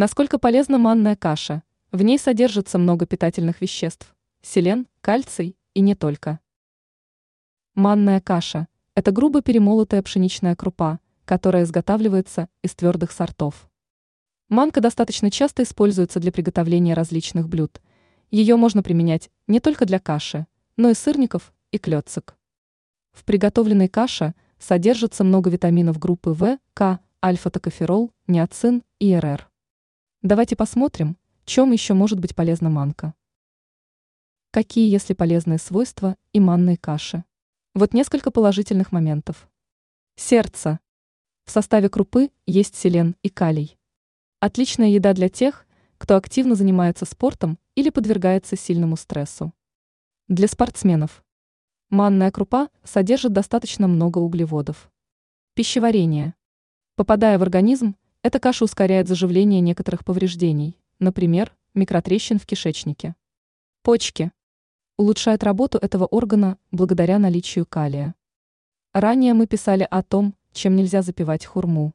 Насколько полезна манная каша? В ней содержится много питательных веществ – селен, кальций и не только. Манная каша – это грубо перемолотая пшеничная крупа, которая изготавливается из твердых сортов. Манка достаточно часто используется для приготовления различных блюд. Ее можно применять не только для каши, но и сырников и клетцек. В приготовленной каше содержится много витаминов группы В, К, альфа-токоферол, ниацин и РР. Давайте посмотрим, чем еще может быть полезна манка. Какие, если полезные свойства и манной каши? Вот несколько положительных моментов. Сердце. В составе крупы есть селен и калий. Отличная еда для тех, кто активно занимается спортом или подвергается сильному стрессу. Для спортсменов. Манная крупа содержит достаточно много углеводов. Пищеварение. Попадая в организм, эта каша ускоряет заживление некоторых повреждений, например, микротрещин в кишечнике. Почки. Улучшает работу этого органа благодаря наличию калия. Ранее мы писали о том, чем нельзя запивать хурму.